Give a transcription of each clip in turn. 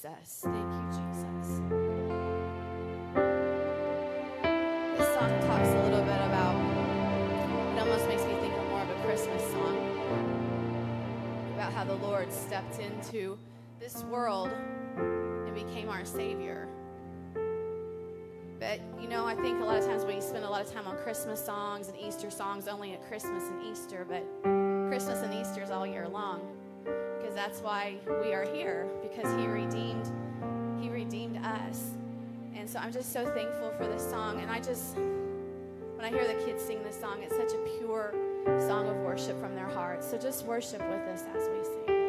Jesus. Thank you, Jesus. This song talks a little bit about, it almost makes me think of more of a Christmas song about how the Lord stepped into this world and became our Savior. But you know, I think a lot of times we spend a lot of time on Christmas songs and Easter songs only at Christmas and Easter, but Christmas and Easter is all year long because that's why we are here because he redeemed he redeemed us. And so I'm just so thankful for this song and I just when I hear the kids sing this song, it's such a pure song of worship from their hearts. So just worship with us as we sing.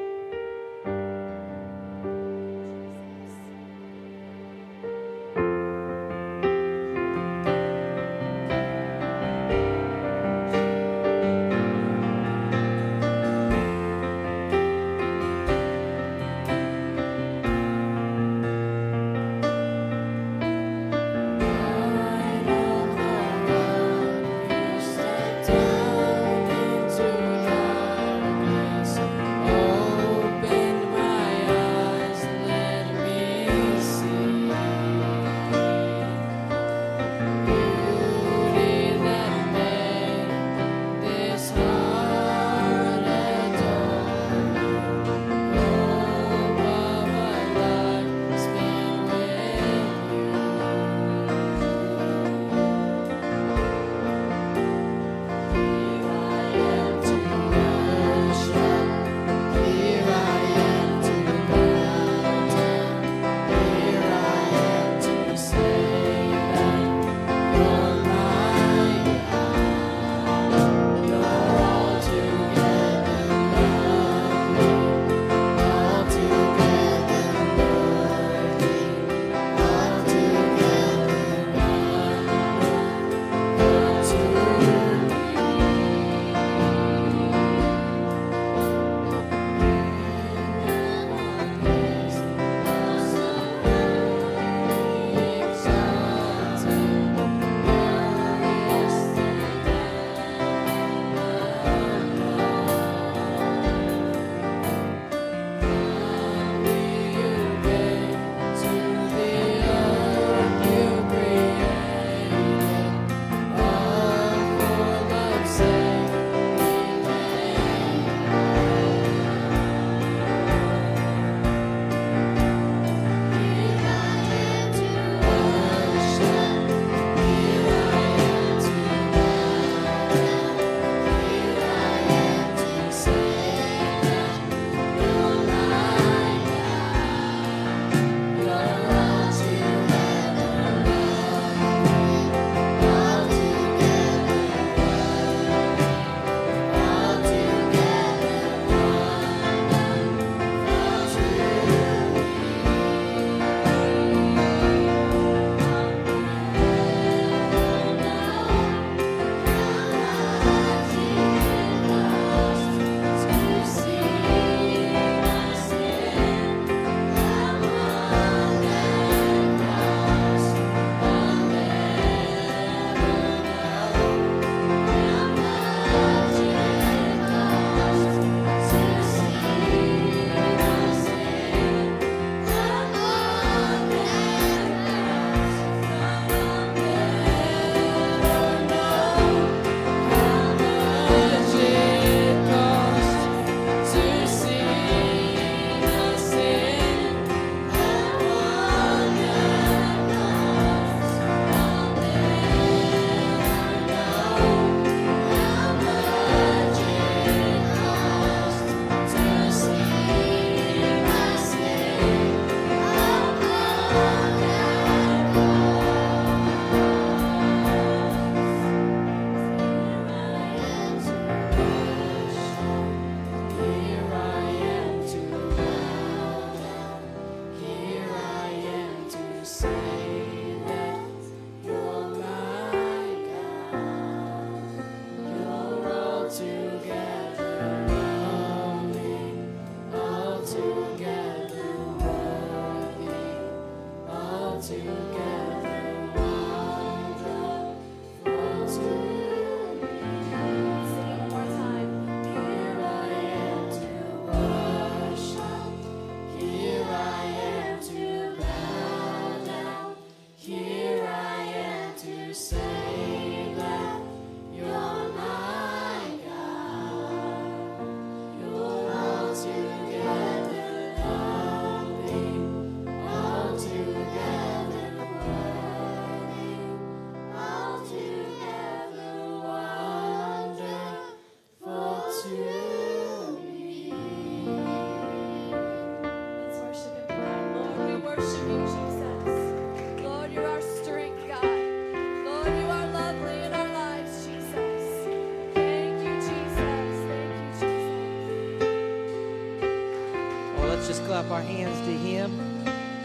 Our hands to Him.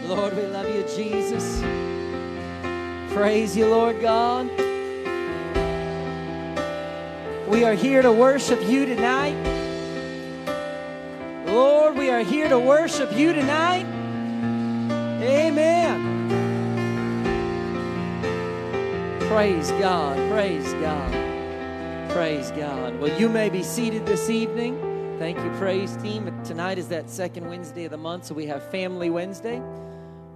Lord, we love you, Jesus. Praise you, Lord God. We are here to worship you tonight. Lord, we are here to worship you tonight. Amen. Praise God. Praise God. Praise God. Well, you may be seated this evening. Thank you, praise team. Tonight is that second Wednesday of the month, so we have Family Wednesday,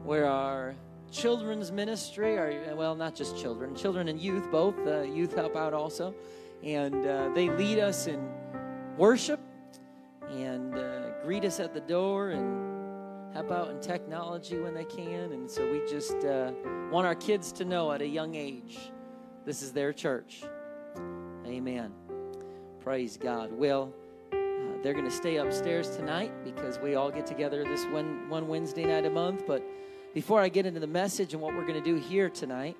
where our children's ministry, our, well, not just children, children and youth, both, uh, youth help out also, and uh, they lead us in worship and uh, greet us at the door and help out in technology when they can. And so we just uh, want our kids to know at a young age this is their church. Amen. Praise God. Well, they're going to stay upstairs tonight because we all get together this one, one Wednesday night a month. But before I get into the message and what we're going to do here tonight,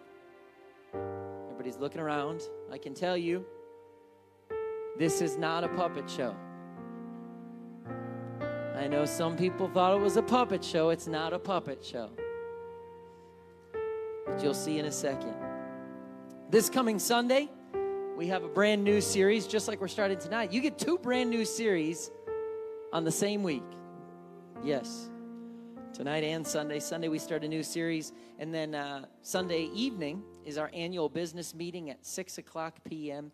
everybody's looking around. I can tell you, this is not a puppet show. I know some people thought it was a puppet show. It's not a puppet show. But you'll see in a second. This coming Sunday, we have a brand new series, just like we're starting tonight. You get two brand new series on the same week. Yes. Tonight and Sunday. Sunday, we start a new series. And then uh, Sunday evening is our annual business meeting at 6 o'clock p.m.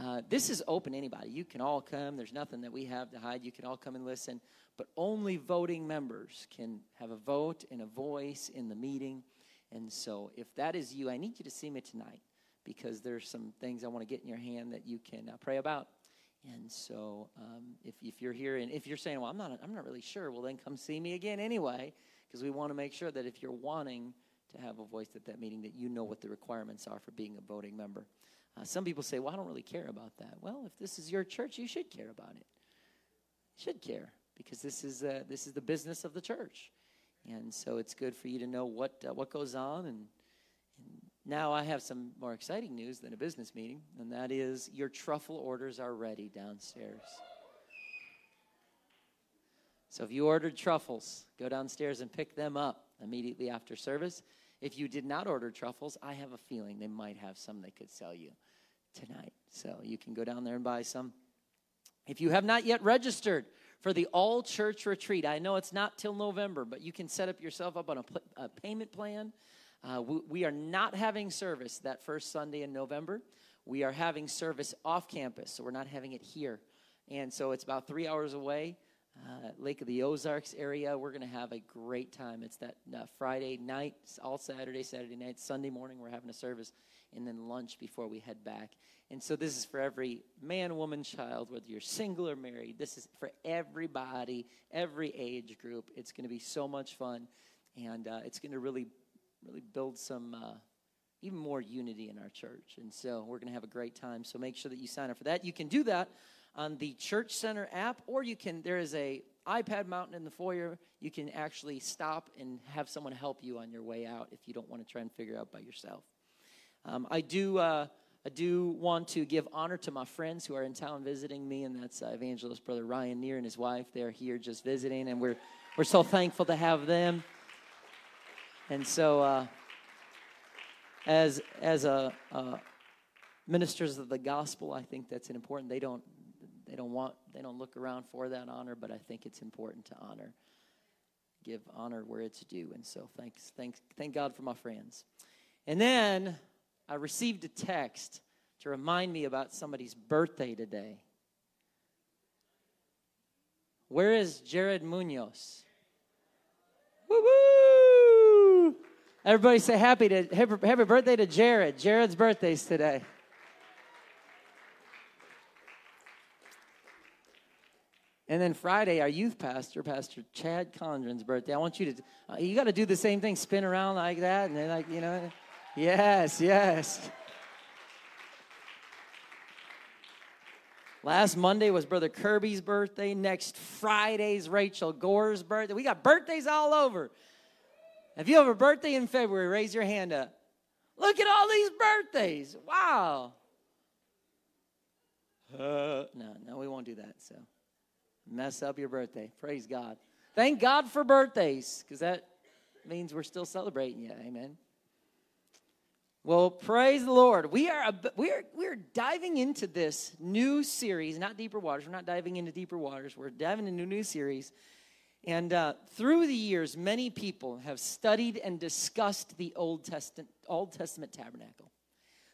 Uh, this is open anybody. You can all come. There's nothing that we have to hide. You can all come and listen. But only voting members can have a vote and a voice in the meeting. And so if that is you, I need you to see me tonight because there's some things I want to get in your hand that you can uh, pray about. And so, um, if, if you're here and if you're saying, "Well, I'm not, I'm not really sure," well, then come see me again anyway, because we want to make sure that if you're wanting to have a voice at that meeting, that you know what the requirements are for being a voting member. Uh, some people say, "Well, I don't really care about that." Well, if this is your church, you should care about it. You should care because this is uh, this is the business of the church, and so it's good for you to know what uh, what goes on and now, I have some more exciting news than a business meeting, and that is your truffle orders are ready downstairs. So, if you ordered truffles, go downstairs and pick them up immediately after service. If you did not order truffles, I have a feeling they might have some they could sell you tonight. So, you can go down there and buy some. If you have not yet registered for the all church retreat, I know it's not till November, but you can set up yourself up on a, pl- a payment plan uh, we, we, are not having service that first Sunday in November. We are having service off campus, so we're not having it here. And so it's about three hours away, uh, Lake of the Ozarks area. We're going to have a great time. It's that uh, Friday night, all Saturday, Saturday night, Sunday morning, we're having a service, and then lunch before we head back. And so this is for every man, woman, child, whether you're single or married. This is for everybody, every age group. It's going to be so much fun, and uh, it's going to really really build some uh, even more unity in our church. And so we're going to have a great time. So make sure that you sign up for that. You can do that on the Church Center app, or you can, there is a iPad mountain in the foyer. You can actually stop and have someone help you on your way out if you don't want to try and figure out by yourself. Um, I do. Uh, I do want to give honor to my friends who are in town visiting me, and that's uh, evangelist brother Ryan Neer and his wife. They're here just visiting, and we're we're so thankful to have them. And so, uh, as as a uh, ministers of the gospel, I think that's an important. They don't they don't want they don't look around for that honor, but I think it's important to honor, give honor where it's due. And so, thanks thanks thank God for my friends. And then I received a text to remind me about somebody's birthday today. Where is Jared Munoz? Woo woo! Everybody say happy to happy, birthday to Jared. Jared's birthday's today. And then Friday, our youth pastor, Pastor Chad Condren's birthday. I want you to, uh, you got to do the same thing, spin around like that, and then like you know, yes, yes. Last Monday was Brother Kirby's birthday. Next Friday's Rachel Gore's birthday. We got birthdays all over. If you have a birthday in February, raise your hand up. Look at all these birthdays. Wow. Uh, no, no, we won't do that. So mess up your birthday. Praise God. Thank God for birthdays because that means we're still celebrating you. Amen. Well, praise the Lord. We are we are we are diving into this new series, not deeper waters. We're not diving into deeper waters. We're diving into a new series. And uh, through the years, many people have studied and discussed the Old Testament, Old Testament tabernacle.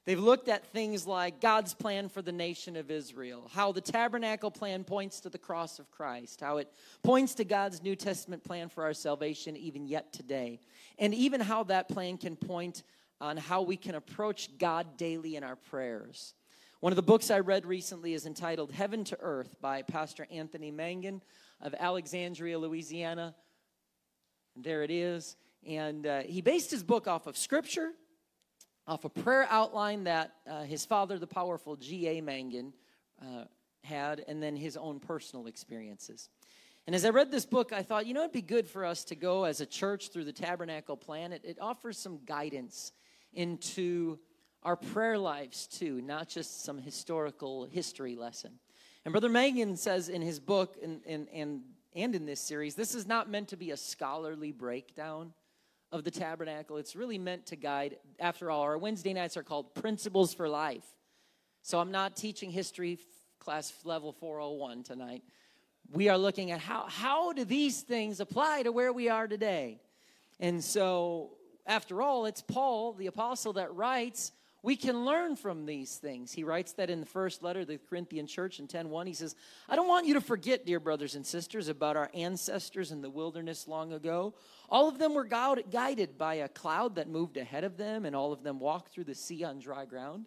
They've looked at things like God's plan for the nation of Israel, how the tabernacle plan points to the cross of Christ, how it points to God's New Testament plan for our salvation even yet today, and even how that plan can point on how we can approach God daily in our prayers. One of the books I read recently is entitled Heaven to Earth by Pastor Anthony Mangun of Alexandria, Louisiana. And there it is. And uh, he based his book off of scripture, off a prayer outline that uh, his father, the powerful G.A. Mangun, uh, had, and then his own personal experiences. And as I read this book, I thought, you know, it'd be good for us to go as a church through the tabernacle plan. It, it offers some guidance into our prayer lives too, not just some historical history lesson. And Brother Mangun says in his book and, and, and, and in this series, this is not meant to be a scholarly breakdown of the tabernacle. It's really meant to guide, after all, our Wednesday nights are called Principles for Life. So I'm not teaching history class level 401 tonight. We are looking at how, how do these things apply to where we are today? And so after all, it's Paul, the apostle, that writes, we can learn from these things. He writes that in the first letter to the Corinthian church in 10:1. He says, "I don't want you to forget, dear brothers and sisters, about our ancestors in the wilderness long ago. All of them were guided by a cloud that moved ahead of them, and all of them walked through the sea on dry ground."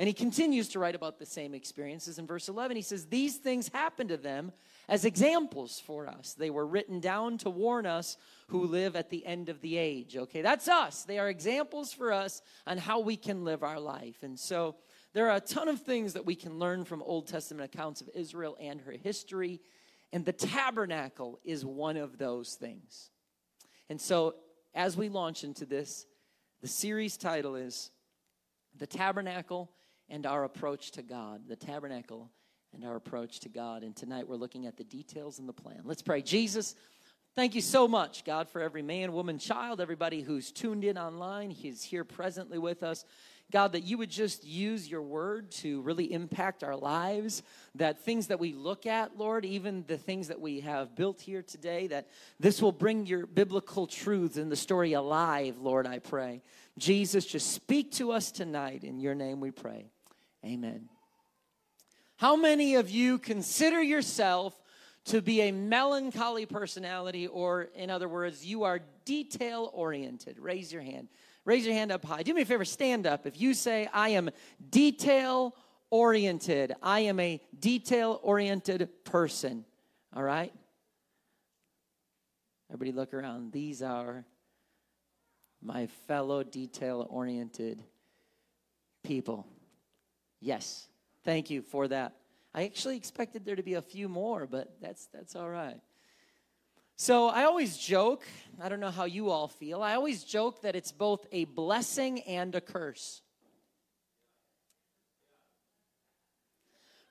And he continues to write about the same experiences. In verse 11, he says, These things happened to them as examples for us. They were written down to warn us who live at the end of the age. Okay, that's us. They are examples for us on how we can live our life. And so there are a ton of things that we can learn from Old Testament accounts of Israel and her history. And the tabernacle is one of those things. And so as we launch into this, the series title is The Tabernacle and our approach to God, the tabernacle and our approach to God. And tonight we're looking at the details and the plan. Let's pray. Jesus, thank you so much, God, for every man, woman, child, everybody who's tuned in online, he's here presently with us. God, that you would just use your word to really impact our lives, that things that we look at, Lord, even the things that we have built here today, that this will bring your biblical truths and the story alive, Lord, I pray. Jesus, just speak to us tonight. In your name we pray. Amen. How many of you consider yourself to be a melancholy personality, or in other words, you are detail oriented? Raise your hand. Raise your hand up high. Do me a favor, stand up. If you say, I am detail oriented, I am a detail oriented person. All right? Everybody look around. These are my fellow detail oriented people. Yes. Thank you for that. I actually expected there to be a few more, but that's that's all right. So I always joke, I don't know how you all feel. I always joke that it's both a blessing and a curse.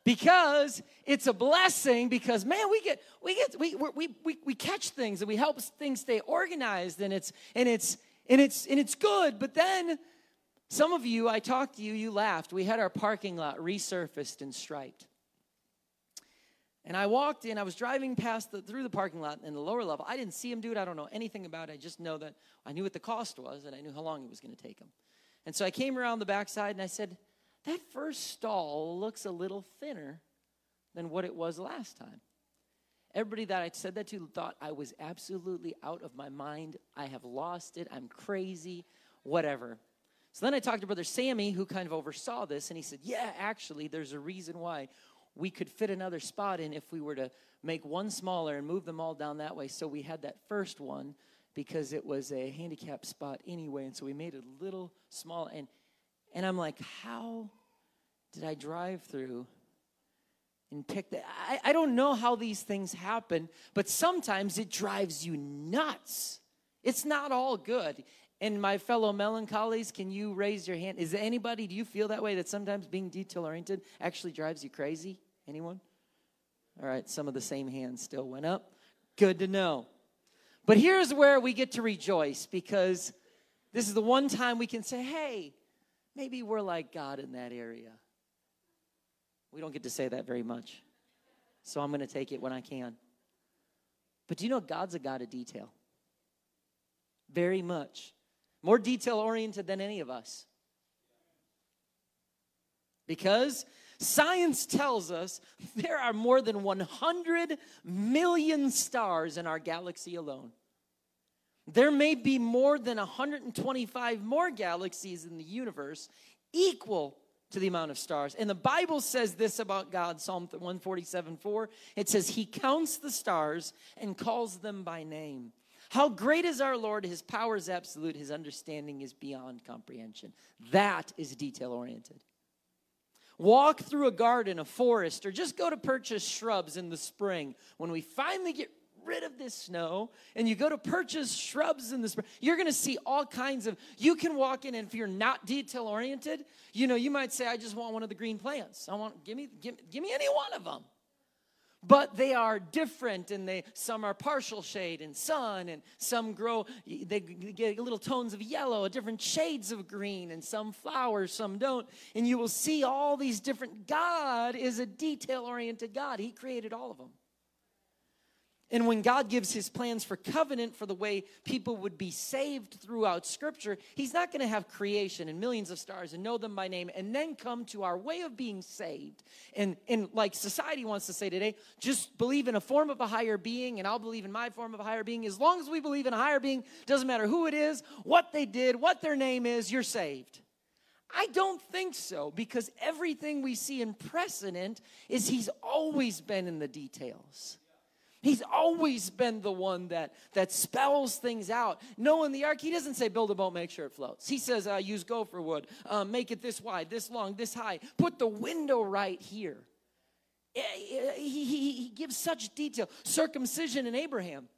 because it's a blessing because man we get we get we, we, we, we catch things and we help things stay organized and it's and it's and it's and it's good but then some of you, I talked to you, you laughed. We had our parking lot resurfaced and striped. And I walked in, I was driving past the, through the parking lot in the lower level. I didn't see him do it. I don't know anything about it. I just know that I knew what the cost was and I knew how long it was going to take him. And so I came around the backside and I said, That first stall looks a little thinner than what it was last time. Everybody that I said that to thought I was absolutely out of my mind. I have lost it. I'm crazy, whatever. So then I talked to Brother Sammy, who kind of oversaw this, and he said, Yeah, actually, there's a reason why we could fit another spot in if we were to make one smaller and move them all down that way. So we had that first one because it was a handicap spot anyway, and so we made it a little small. And and I'm like, how did I drive through and pick that? I, I don't know how these things happen, but sometimes it drives you nuts. It's not all good. And my fellow melancholies, can you raise your hand? Is there anybody, do you feel that way that sometimes being detail oriented actually drives you crazy? Anyone? All right, some of the same hands still went up. Good to know. But here's where we get to rejoice because this is the one time we can say, hey, maybe we're like God in that area. We don't get to say that very much. So I'm going to take it when I can. But do you know God's a God of detail? Very much more detail oriented than any of us. Because science tells us there are more than 100 million stars in our galaxy alone. There may be more than 125 more galaxies in the universe equal to the amount of stars. And the Bible says this about God, Psalm 147 4. It says, He counts the stars and calls them by name. How great is our Lord? His power is absolute, His understanding is beyond comprehension. That is detail oriented. Walk through a garden, a forest, or just go to purchase shrubs in the spring. When we finally get rid of this snow and you go to purchase shrubs in the spring, you're going to see all kinds of. You can walk in, and if you're not detail oriented, you know, you might say, I just want one of the green plants. I want, give me, give, give me any one of them but they are different and they some are partial shade and sun and some grow they get little tones of yellow different shades of green and some flowers some don't. And you will see all these different god is a detail oriented god. He created all of them and when God gives his plans for covenant for the way people would be saved throughout scripture, he's not going to have creation and millions of stars and know them by name and then come to our way of being saved. And, and like society wants to say today, just believe in a form of a higher being and I'll believe in my form of a higher being. As long as we believe in a higher being, doesn't matter who it is, what they did, what their name is, you're saved. I don't think so because everything we see in precedent is he's always been in the details. He's always been the one that, that spells things out. Noah in the ark, he doesn't say build a boat, make sure it floats. He says uh, use gopher wood, um, make it this wide, this long, this high. Put the window right here. Eh, eh, he, he, he gives such detail. Circumcision in Abraham.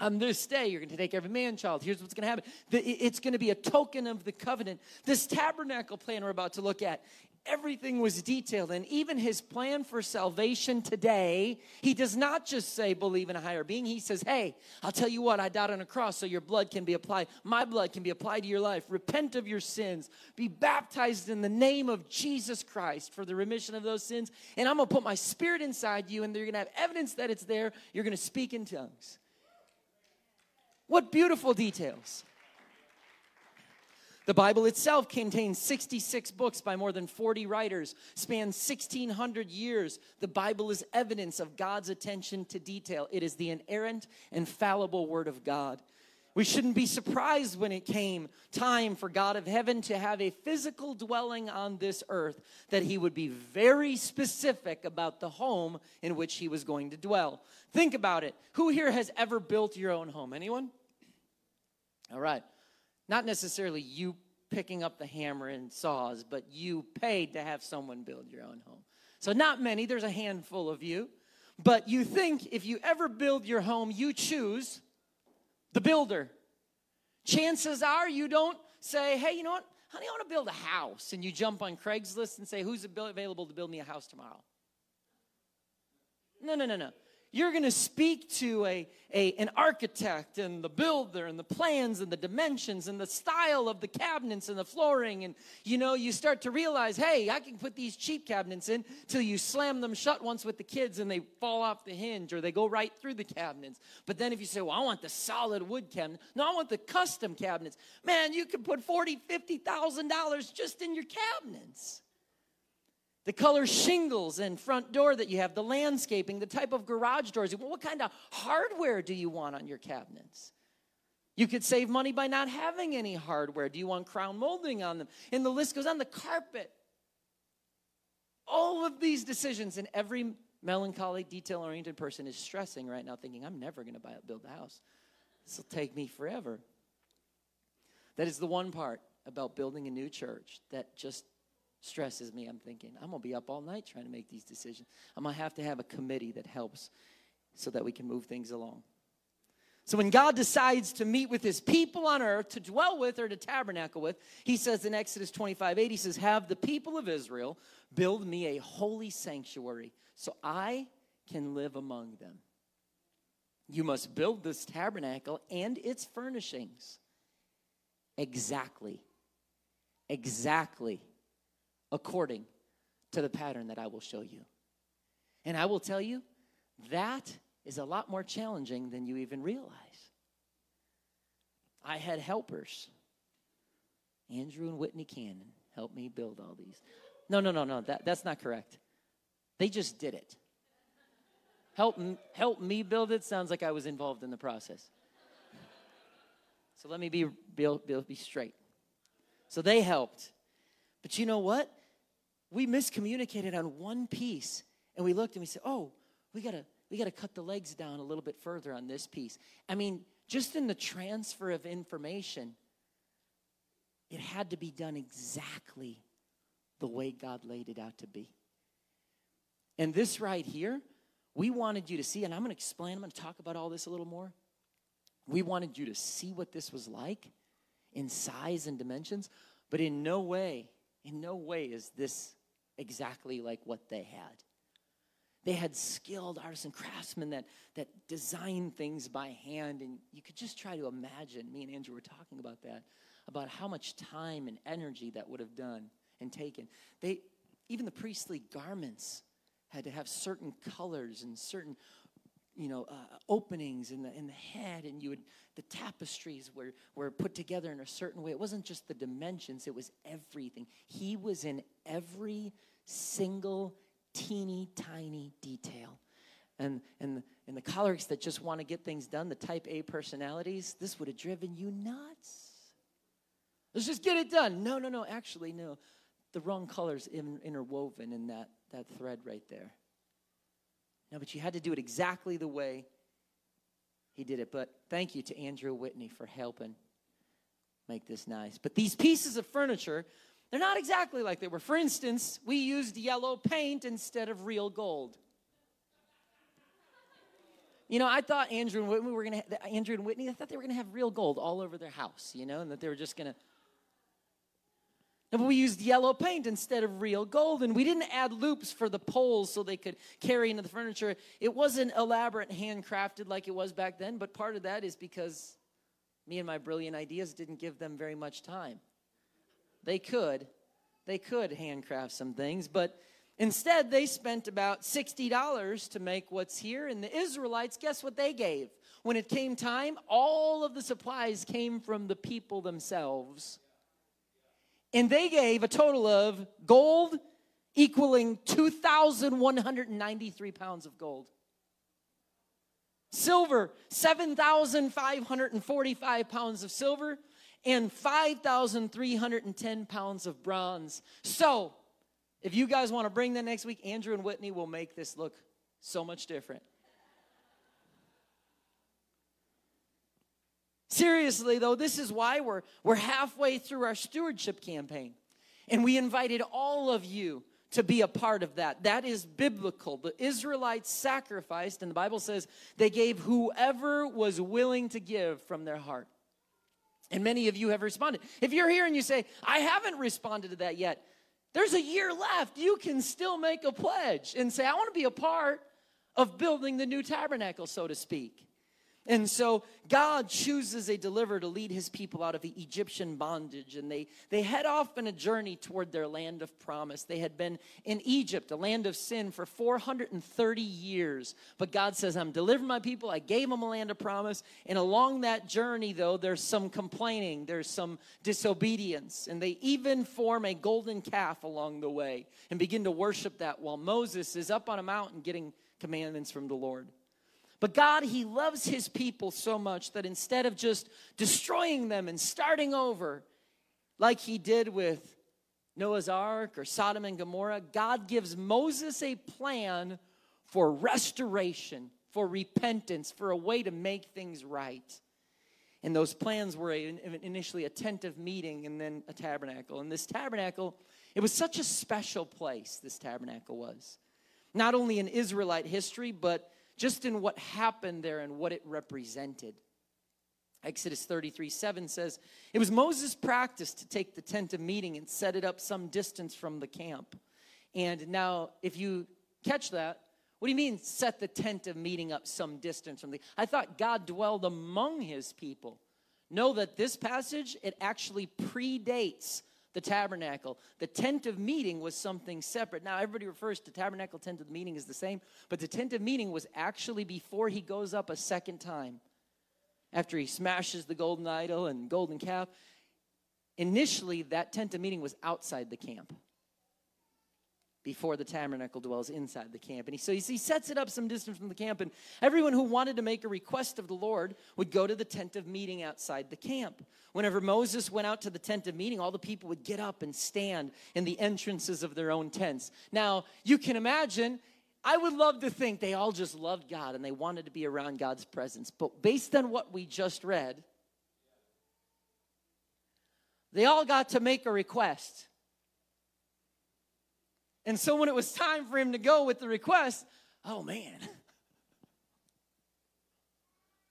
On this day, you're going to take every man child. Here's what's going to happen. It's going to be a token of the covenant. This tabernacle plan we're about to look at, everything was detailed. And even his plan for salvation today, he does not just say, believe in a higher being. He says, hey, I'll tell you what, I died on a cross so your blood can be applied. My blood can be applied to your life. Repent of your sins. Be baptized in the name of Jesus Christ for the remission of those sins. And I'm going to put my spirit inside you, and you're going to have evidence that it's there. You're going to speak in tongues. What beautiful details. The Bible itself contains 66 books by more than 40 writers, spans 1600 years. The Bible is evidence of God's attention to detail. It is the inerrant, infallible Word of God. We shouldn't be surprised when it came time for God of heaven to have a physical dwelling on this earth, that He would be very specific about the home in which He was going to dwell. Think about it. Who here has ever built your own home? Anyone? All right. Not necessarily you picking up the hammer and saws, but you paid to have someone build your own home. So, not many, there's a handful of you. But you think if you ever build your home, you choose the builder. Chances are you don't say, hey, you know what, honey, I want to build a house. And you jump on Craigslist and say, who's available to build me a house tomorrow? No, no, no, no you're going to speak to a, a, an architect and the builder and the plans and the dimensions and the style of the cabinets and the flooring. And, you know, you start to realize, hey, I can put these cheap cabinets in till you slam them shut once with the kids and they fall off the hinge or they go right through the cabinets. But then if you say, well, I want the solid wood cabinet. No, I want the custom cabinets. Man, you can put $40,000, $50,000 just in your cabinets. The color shingles and front door that you have, the landscaping, the type of garage doors. What kind of hardware do you want on your cabinets? You could save money by not having any hardware. Do you want crown molding on them? And the list goes on the carpet. All of these decisions, and every melancholy, detail oriented person is stressing right now, thinking, I'm never going to build a house. This will take me forever. That is the one part about building a new church that just stresses me. I'm thinking, I'm going to be up all night trying to make these decisions. I'm going to have to have a committee that helps so that we can move things along. So when God decides to meet with his people on earth, to dwell with or to tabernacle with, he says in Exodus 25 8, he says, Have the people of Israel build me a holy sanctuary so I can live among them. You must build this tabernacle and its furnishings exactly, exactly according to the pattern that I will show you. And I will tell you, that is a lot more challenging than you even realize. I had helpers. Andrew and Whitney Cannon helped me build all these. No, no, no, no, that, that's not correct. They just did it. Help, help me build it sounds like I was involved in the process. So let me be, be, be straight. So they helped. But you know what? We miscommunicated on one piece and we looked and we said, oh, we got to we got to cut the legs down a little bit further on this piece. I mean, just in the transfer of information, it had to be done exactly the way God laid it out to be. And this right here, we wanted you to see, and I'm to explain, I'm to talk about all this a little more. We wanted you to see what this was like in size and dimensions, but in no way, in no way is this exactly like what they had. They had skilled artisan craftsmen that, that designed things by hand, and you could just try to imagine. Me and Andrew were talking about that, about how much time and energy that would have done and taken. They, even the priestly garments had to have certain colors and certain you know uh, openings in the in the head and you would the tapestries were were put together in a certain way. It wasn't just the dimensions it was everything. He was in every single teeny tiny detail. And and and the cholerics that just want to get things done the type a personalities this would have driven you nuts. Let's just get it done. No no no actually no. The wrong colors in, interwoven in that that thread right there. No, but you had to do it exactly the way he did it. But thank you to Andrew Whitney for helping make this nice. But these pieces of furniture, they're not exactly like they were. For instance, we used yellow paint instead of real gold. You know, I thought Andrew and Whitney were to Andrew and Whitney. I thought they were going to have real gold all over their house. You know, and that they were just going to and we used yellow paint instead of real gold. And we didn't add loops for the poles so they could carry into the furniture. It wasn't elaborate, handcrafted like it was back then, but part of that is because me and my brilliant ideas didn't give them very much time. They could. They could handcraft some things, but instead they spent about $60 to make what's here. And the Israelites, guess what they gave? When it came time, all of the supplies came from the people themselves. And they gave a total of gold equaling 2,193 pounds of gold. Silver, 7,545 pounds of silver and 5,310 pounds of bronze. So, if you guys want to bring that next week, Andrew and Whitney will make this look so much different. Seriously, though, this is why we're, we're halfway through our stewardship campaign. And we invited all of you to be a part of that. That is biblical. The Israelites sacrificed, and the Bible says they gave whoever was willing to give from their heart. And many of you have responded. If you're here and you say, I haven't responded to that yet, there's a year left. You can still make a pledge and say, I want to be a part of building the new tabernacle, so to speak. And so God chooses a deliverer to lead his people out of the Egyptian bondage. And they, they head off on a journey toward their land of promise. They had been in Egypt, a land of sin, for 430 years. But God says, I'm delivering my people. I gave them a land of promise. And along that journey, though, there's some complaining, there's some disobedience. And they even form a golden calf along the way and begin to worship that while Moses is up on a mountain getting commandments from the Lord. But God, He loves His people so much that instead of just destroying them and starting over, like He did with Noah's Ark or Sodom and Gomorrah, God gives Moses a plan for restoration, for repentance, for a way to make things right. And those plans were initially a tent of meeting and then a tabernacle. And this tabernacle, it was such a special place, this tabernacle was. Not only in Israelite history, but just in what happened there and what it represented. Exodus 33 7 says, It was Moses' practice to take the tent of meeting and set it up some distance from the camp. And now, if you catch that, what do you mean set the tent of meeting up some distance from the I thought God dwelled among his people. Know that this passage, it actually predates the tabernacle. The tent of meeting was something separate. Now, everybody refers to tabernacle, tent of meeting is the same, but the tent of meeting was actually before he goes up a second time. After he smashes the golden idol and golden calf, initially that tent of meeting was outside the camp before the tabernacle dwells inside the camp. And he, so he, he sets it up some distance from the camp, and everyone who wanted to make a request of the Lord would go to the tent of meeting outside the camp. Whenever Moses went out to the tent of meeting, all the people would get up and stand in the entrances of their own tents. Now, you can imagine. I would love to think they all just loved God and they wanted to be around God's presence. But based on what we just read, they all got to make a request. And so when it was time for him to go with the request, oh man.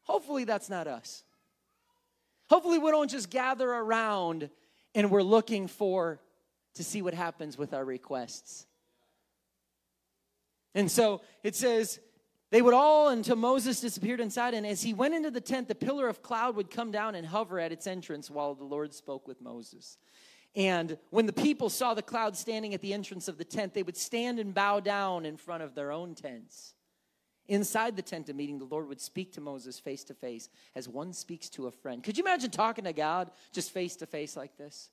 Hopefully that's not us. Hopefully we don't just gather around and we're looking for to see what happens with our requests. And so it says, they would all until Moses disappeared inside. And as he went into the tent, the pillar of cloud would come down and hover at its entrance while the Lord spoke with Moses. And when the people saw the cloud standing at the entrance of the tent, they would stand and bow down in front of their own tents. Inside the tent of meeting, the Lord would speak to Moses face to face as one speaks to a friend. Could you imagine talking to God just face to face like this?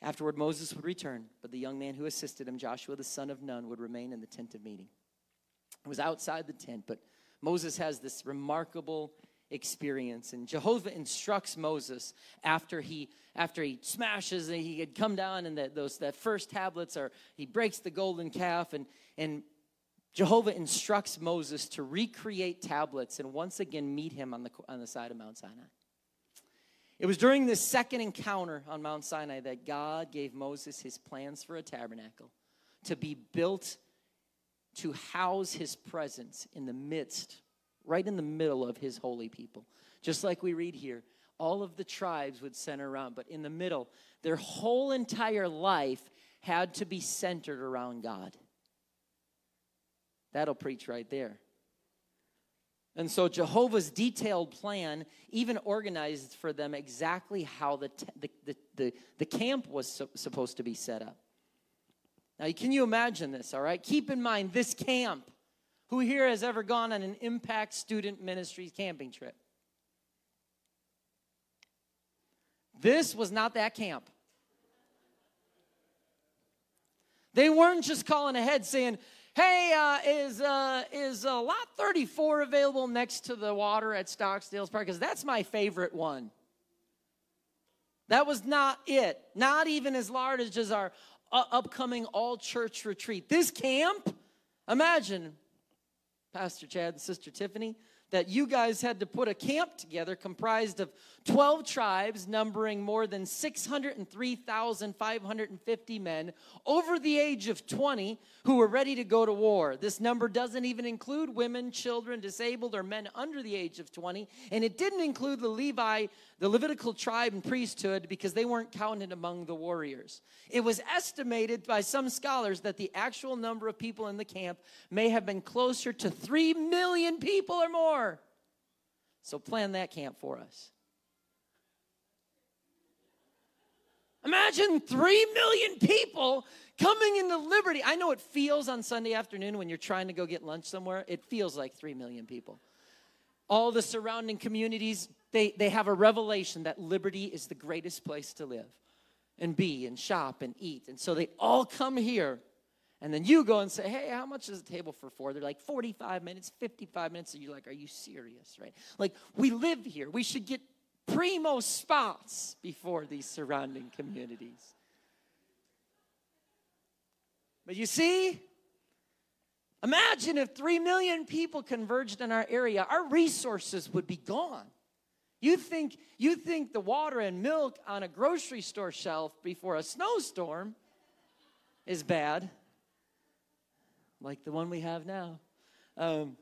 Afterward, Moses would return, but the young man who assisted him, Joshua the son of Nun, would remain in the tent of meeting. It was outside the tent, but Moses has this remarkable experience. And Jehovah instructs Moses after he after he smashes and he had come down and that those that first tablets are he breaks the golden calf and and Jehovah instructs Moses to recreate tablets and once again meet him on the on the side of Mount Sinai. It was during this second encounter on Mount Sinai that God gave Moses his plans for a tabernacle to be built to house his presence in the midst right in the middle of his holy people. Just like we read here, all of the tribes would center around, but in the middle, their whole entire life had to be centered around God. That'll preach right there. And so Jehovah's detailed plan even organized for them exactly how the, the, the, the, the camp was supposed to be set up. Now, can you imagine this, all right? Keep in mind, this camp who here has ever gone on an impact student ministries camping trip? This was not that camp. They weren't just calling ahead saying, hey, uh, is, uh, is uh, lot 34 available next to the water at Stocksdale's Park? Because that's my favorite one. That was not it. Not even as large as our uh, upcoming all church retreat. This camp, imagine Pastor Chad and Sister Tiffany, that you guys had to put a camp together comprised of 12 tribes numbering more than 603,550 men over the age of 20 who were ready to go to war. This number doesn't even include women, children, disabled, or men under the age of 20, and it didn't include the Levi, the Levitical tribe and priesthood because they weren't counted among the warriors. It was estimated by some scholars that the actual number of people in the camp may have been closer to 3 million people or more. So plan that camp for us. Imagine 3 million people coming into liberty. I know it feels on Sunday afternoon when you're trying to go get lunch somewhere, it feels like 3 million people. All the surrounding communities they, they have a revelation that liberty is the greatest place to live and be and shop and eat. And so they all come here. And then you go and say, hey, how much is a table for four? They're like 45 minutes, 55 minutes. And you're like, are you serious, right? Like, we live here. We should get primo spots before these surrounding communities. But you see, imagine if 3 million people converged in our area, our resources would be gone. You think, you think the water and milk on a grocery store shelf before a snowstorm is bad, like the one we have now. Um,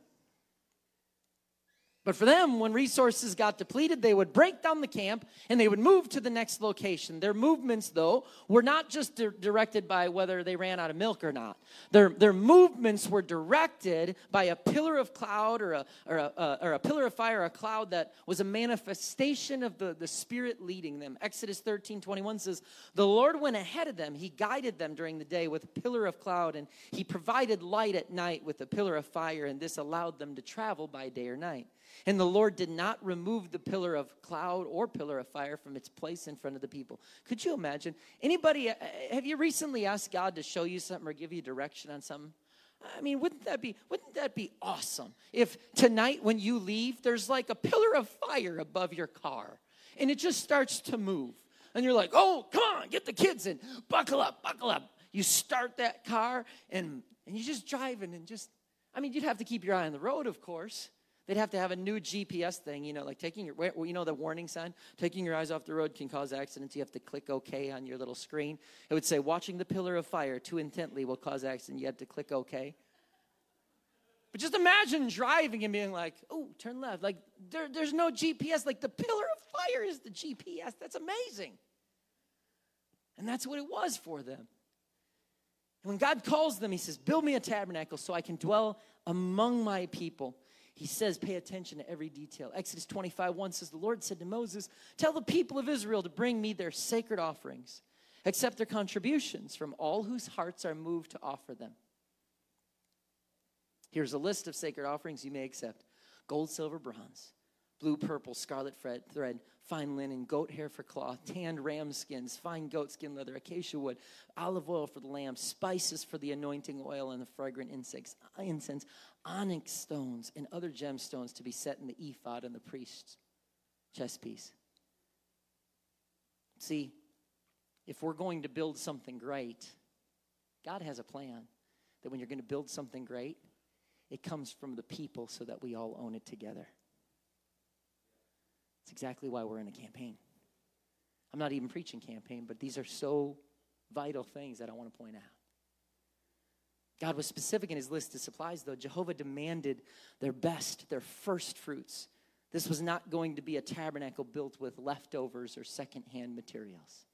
but for them, when resources got depleted, they would break down the camp and they would move to the next location. Their movements, though, were not just di- directed by whether they ran out of milk or not. Their, their movements were directed by a pillar of cloud or a, or, a, uh, or a pillar of fire, a cloud that was a manifestation of the, the Spirit leading them. Exodus 13 21 says, The Lord went ahead of them. He guided them during the day with a pillar of cloud, and He provided light at night with a pillar of fire, and this allowed them to travel by day or night. And the Lord did not remove the pillar of cloud or pillar of fire from its place in front of the people. Could you imagine? Anybody, uh, have you recently asked God to show you something or give you direction on something? I mean, wouldn't that be wouldn't that be awesome if tonight when you leave there's like a pillar of fire above your car and it just starts to move. And you're like, "Oh, come on, get the kids in. Buckle up, buckle up." You start that car and and you're just driving and just I mean, you'd have to keep your eye on the road, of course. They'd have to have a new GPS thing, you know, like taking your, you know, the warning sign, taking your eyes off the road can cause accidents. You have to click OK on your little screen. It would say, watching the pillar of fire too intently will cause accident. You have to click OK. But just imagine driving and being like, oh, turn left. Like, there, there's no GPS. Like, the pillar of fire is the GPS. That's amazing. And that's what it was for them. And when God calls them, He says, Build me a tabernacle so I can dwell among my people he says, pay attention to every detail. Exodus 25 1 says, The Lord said to Moses, Tell the people of Israel to bring me their sacred offerings, accept their contributions from all whose hearts are moved to offer them. Here's a list of sacred offerings you may accept gold, silver, bronze, blue, purple, scarlet thread, fine linen, goat hair for cloth, tanned ram skins, fine goat skin leather, acacia wood, olive oil for the lamp, spices for the anointing oil and the fragrant incense, uh, incense onyx stones and other gemstones to be set in the ephod and the priest's chest piece. See, if we're going to build something great, God has a plan that when you're going to build something great, it comes from the people so that we all own it together. That's exactly why we're in a campaign. I'm not even preaching campaign, but these are so vital things that I want to point out. God was specific in his list of supplies, though. Jehovah demanded their best, their first fruits. This was not going to be a tabernacle built with leftovers or secondhand materials.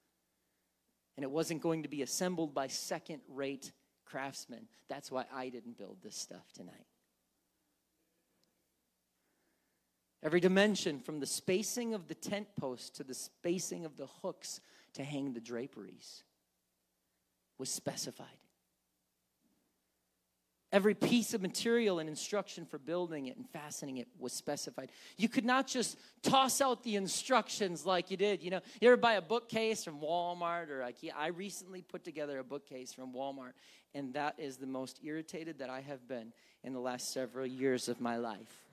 And it wasn't going to be assembled by second rate craftsmen. That's why I didn't build this stuff tonight. Every dimension, from the spacing of the tent post to the spacing of the hooks to hang the draperies, was specified. Every piece of material and instruction for building it and fastening it was specified. You could not just toss out the instructions like you did. You know, you ever buy a bookcase from Walmart or IKEA? I recently put together a bookcase from Walmart, and that is the most irritated that I have been in the last several years of my life.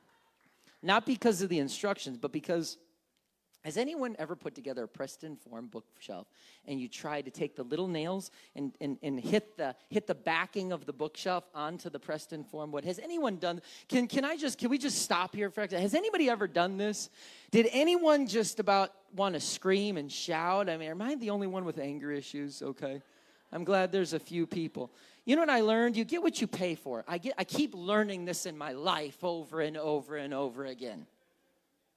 Not because of the instructions, but because has anyone ever put together a Preston Form bookshelf and you try to take the little nails and, and, and hit, the, hit the backing of the bookshelf onto the Preston Form wood? Has anyone done, can, can I just, can we just stop here for a second? Has anybody ever done this? Did anyone just about want to scream and shout? I mean, am I the only one with anger issues? Okay. I'm glad there's a few people. You know what I learned? You get what you pay for. I, get, I keep learning this in my life over and over and over again.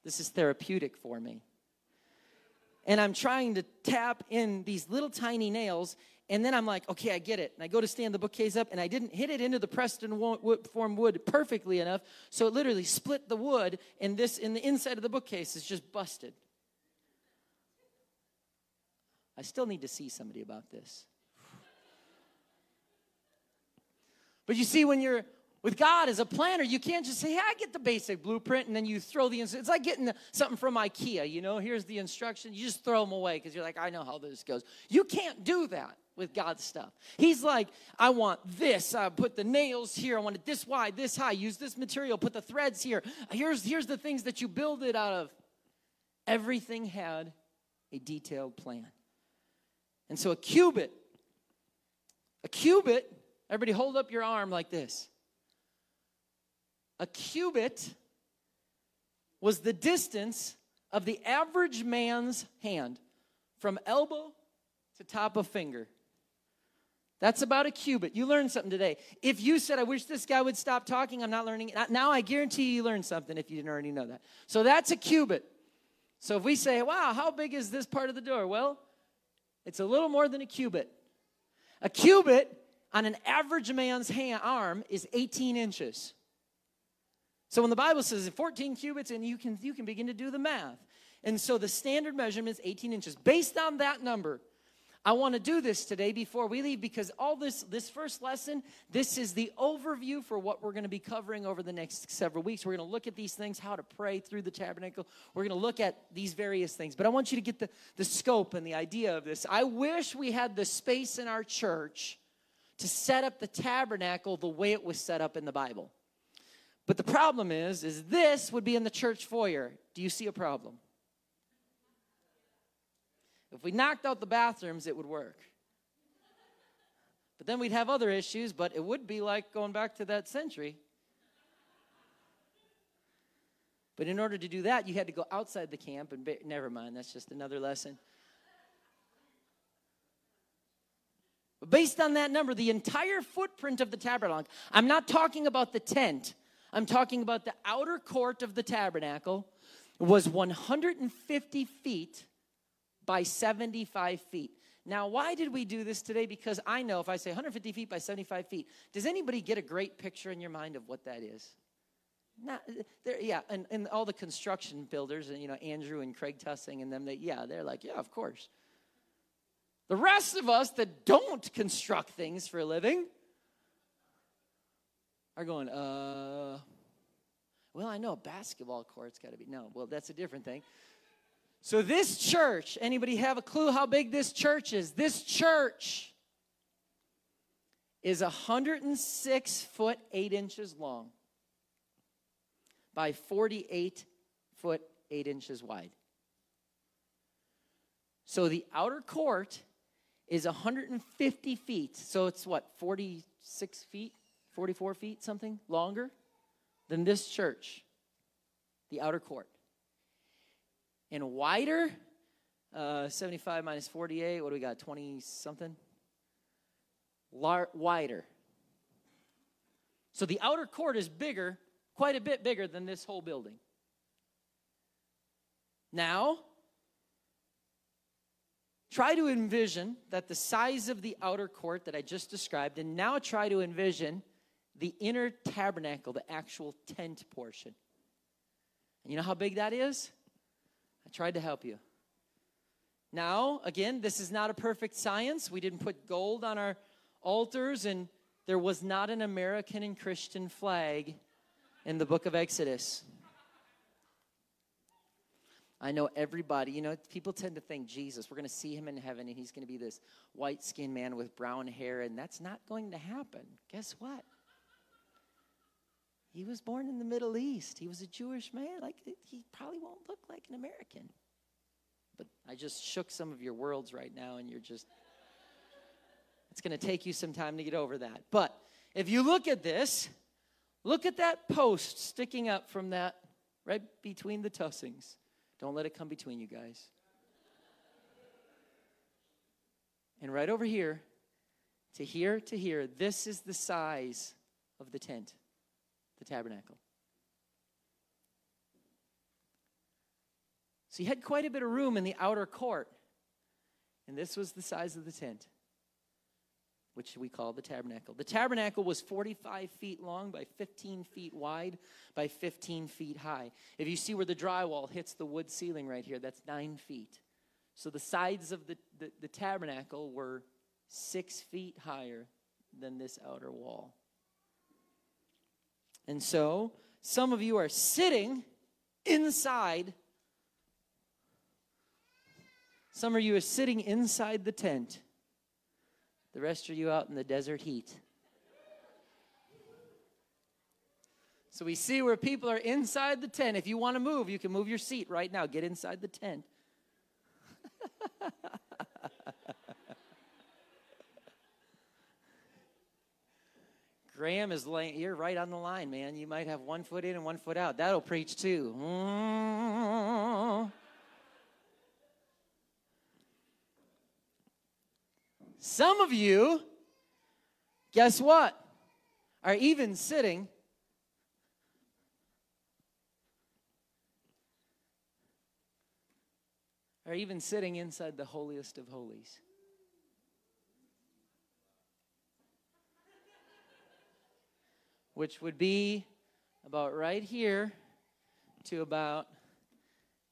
This is therapeutic for me. and I'm trying to tap in these little tiny nails. And then I'm like, okay, I get it. And I go to stand the bookcase up, and I didn't hit it into the Preston wood, form wood perfectly enough, so it literally split the wood, and this in the inside of the bookcase is just busted. I still need to see somebody about this. But you see, when you're with God as a planner, you can't just say, hey, I get the basic blueprint, and then you throw the, it's like getting something from Ikea, you know, here's the instructions, you just throw them away because you're like, I know how this goes. You can't do that with God's stuff. He's like, I want this. I put the nails here. I want it this wide, this high. Use this material. Put the threads here. Here's, here's the things that you build it out of. Everything had a detailed plan. And so a cubit, a cubit, everybody hold up your arm like this. A cubit was the distance of the average man's hand from elbow to top of finger. That's about a cubit. You learned something today. If you said, I wish this guy would stop talking, I'm not learning. Now I guarantee you learned something if you didn't already know that. So that's a cubit. So if we say, wow, how big is this part of the door? Well, it's a little more than a cubit. A cubit on an average man's hand, arm is 18 inches. So when the Bible says 14 cubits, and you can you can begin to do the math. And so the standard measurement is 18 inches. Based on that number, I want to do this today before we leave because all this this first lesson, this is the overview for what we're going to be covering over the next several weeks. We're going to look at these things, how to pray through the tabernacle. We're going to look at these various things. But I want you to get the, the scope and the idea of this. I wish we had the space in our church to set up the tabernacle the way it was set up in the Bible. But the problem is, is this would be in the church foyer. Do you see a problem? If we knocked out the bathrooms, it would work. But then we'd have other issues, but it would be like going back to that century. But in order to do that, you had to go outside the camp and be, never mind, that's just another lesson. Based on that number, the entire footprint of the tabernacle, I'm not talking about the tent, I'm talking about the outer court of the tabernacle, was 150 feet by 75 feet. Now, why did we do this today? Because I know if I say 150 feet by 75 feet, does anybody get a great picture in your mind of what that is? Not, yeah, and, and all the construction builders, and you know Andrew and Craig Tussing and them, they yeah, they're like, yeah, of course. The rest of us that don't construct things for a living are going, uh, well, I know a basketball court's got to be no. Well, that's a different thing. So this church, anybody have a clue how big this church is? This church is 106 foot 8 inches long by 48 foot 8 inches wide. So the outer court is 150 feet. So it's what, 46 feet, 44 feet, something longer than this church, the outer court and wider. Uh, 75 minus 48, what do we got? 20 something? Lar- wider. So the outer court is bigger, quite a bit bigger than this whole building. Now, try to envision that the size of the outer court that I just described, and now try to envision the inner tabernacle, the actual tent portion. And you know how big that is? I tried to help you. Now, again, this is not a perfect science. We didn't put gold on our altars, and there was not an American and Christian flag in the book of Exodus. I know everybody, you know, people tend to think Jesus, we're going to see him in heaven and he's going to be this white skinned man with brown hair, and that's not going to happen. Guess what? He was born in the Middle East. He was a Jewish man. Like, he probably won't look like an American. But I just shook some of your worlds right now, and you're just, it's going to take you some time to get over that. But if you look at this, look at that post sticking up from that, right between the tussings. Don't let it come between you guys. And right over here, to here to here, this is the size of the tent the tabernacle. So you had quite a bit of room in the outer court. And this was the size of the tent, which we call the tabernacle. The tabernacle was 45 feet long by 15 feet wide by 15 feet high. If you see where the drywall hits the wood ceiling right here, that's nine feet. So the sides of the, the, the tabernacle were six feet higher than this outer wall. And so some of you are sitting inside. Some of you are sitting inside the tent. The rest of you out in the desert heat. So we see where people are inside the tent. If you want to move, you can move your seat right now. Get inside the tent. Graham is laying, you're right on the line, man. You might have one foot in and one foot out. That'll preach too. Mm-hmm. Some of you, guess what, are even sitting are even sitting inside the holiest of holies. which would be about right here to about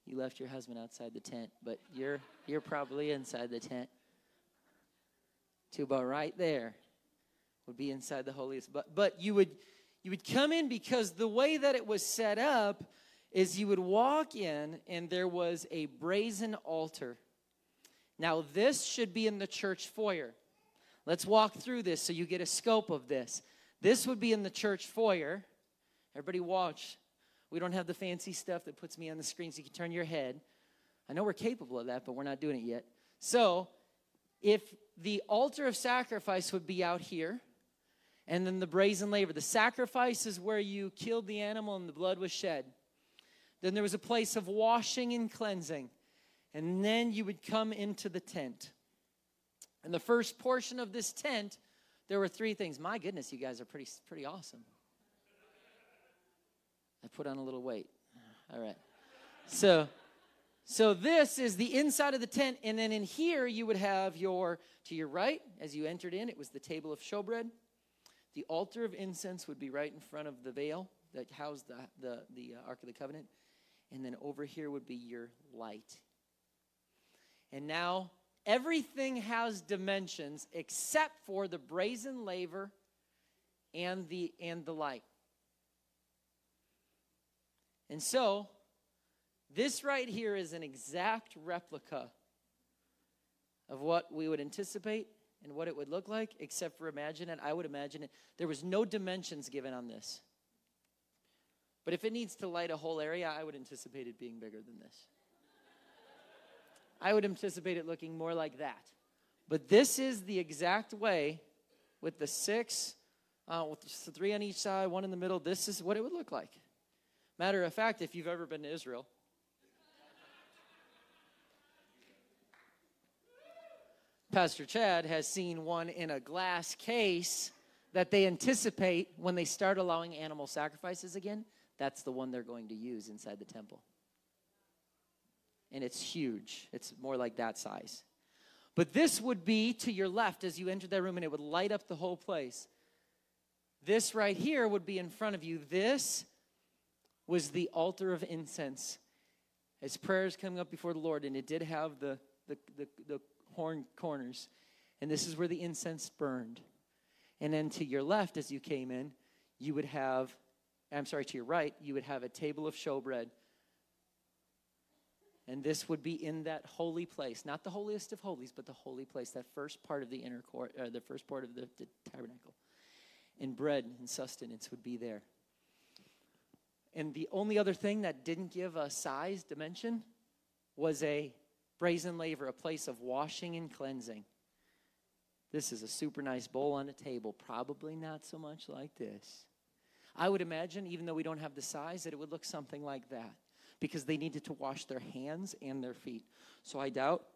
you left your husband outside the tent, but you're you're probably inside the tent. To about right there would be inside the holiest. But but you would you would come in because the way that it was set up is you would walk in and there was a brazen altar. Now this should be in the church foyer. Let's walk through this so you get a scope of this. This would be in the church foyer. Everybody watch. We don't have the fancy stuff that puts me on the screen so you can turn your head. I know we're capable of that, but we're not doing it yet. So, if the altar of sacrifice would be out here, and then the brazen laver, the sacrifice is where you killed the animal and the blood was shed. Then there was a place of washing and cleansing, and then you would come into the tent. And the first portion of this tent there were three things. My goodness, you guys are pretty, pretty awesome. I put on a little weight. All right. So, so this is the inside of the tent, and then in here you would have your to your right as you entered in. It was the table of showbread. The altar of incense would be right in front of the veil that housed the the, the uh, ark of the covenant, and then over here would be your light. And now Everything has dimensions except for the brazen laver and the and the light. And so, this right here is an exact replica of what we would anticipate and what it would look like, except for imagine it. I would imagine it. There was no dimensions given on this. But if it needs to light a whole area, I would anticipate it being bigger than this. I would anticipate it looking more like that. But this is the exact way with the six, uh, with three on each side, one in the middle. This is what it would look like. Matter of fact, if you've ever been to Israel, Pastor Chad has seen one in a glass case that they anticipate when they start allowing animal sacrifices again. That's the one they're going to use inside the temple and it's huge. It's more like that size. But this would be to your left as you entered that room, and it would light up the whole place. This right here would be in front of you. This was the altar of incense. As prayers coming up before the Lord, and it did have the, the, the, the horn corners. And this is where the incense burned. And then to your left, as you came in, you would have, I'm sorry, to your right, you would have a table of showbread and this would be in that holy place, not the holiest of holies, but the holy place, that first part of the inner court, or the first part of the, the tabernacle. And bread and sustenance would be there. And the only other thing that didn't give a size dimension was a brazen laver, a place of washing and cleansing. This is a super nice bowl on a table, probably not so much like this. I would imagine, even though we don't have the size, that it would look something like that because they needed to wash their hands and their feet. So I doubt,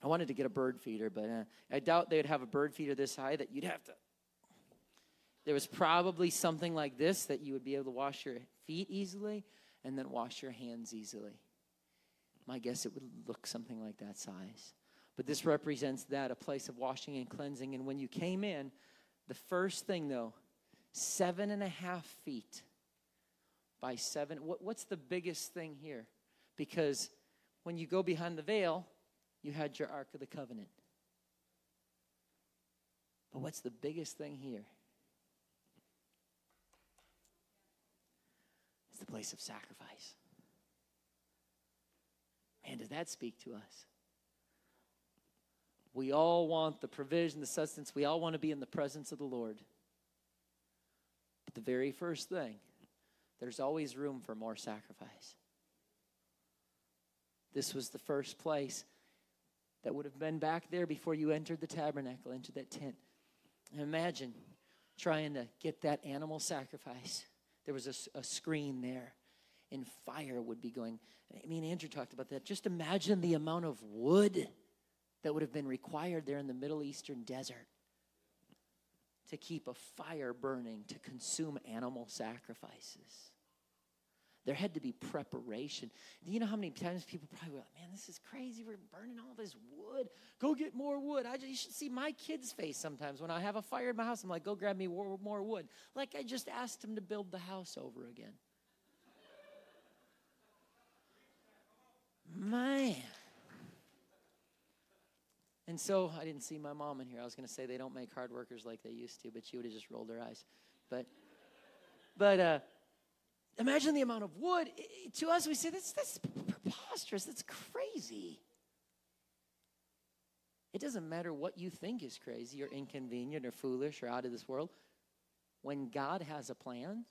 I wanted to get a bird feeder, but uh, I doubt they'd have a bird feeder this high that you'd have to. There was probably something like this that you would be able to wash your feet easily and then wash your hands easily. My guess it would look something like that size. But this represents that, a place of washing and cleansing. And when you came in, the first thing, though, seven and a half feet by seven. What, what's the biggest thing here? Because when you go behind the veil, you had your Ark of the Covenant. But what's the biggest thing here? It's the place of sacrifice. Man, does that speak to us? We all want the provision, the sustenance. We all want to be in the presence of the Lord. But the very first thing, there's always room for more sacrifice. This was the first place that would have been back there before you entered the tabernacle, into that tent. Imagine trying to get that animal sacrifice. There was a, a screen there, and fire would be going. I mean, Andrew talked about that. Just imagine the amount of wood that would have been required there in the Middle Eastern desert to keep a fire burning to consume animal sacrifices. There had to be preparation. Do you know how many times people probably were like, man, this is crazy. We're burning all this wood. Go get more wood. I just, you should see my kid's face sometimes when I have a fire in my house. I'm like, go grab me more, more wood. Like I just asked him to build the house over again. Man. And so I didn't see my mom in here. I was going to say they don't make hard workers like they used to, but she would have just rolled her eyes. But, but uh, imagine the amount of wood. to us, we say that's that's preposterous. That's crazy. It doesn't matter what you think is crazy or inconvenient or foolish or out of this world. When God has a plan,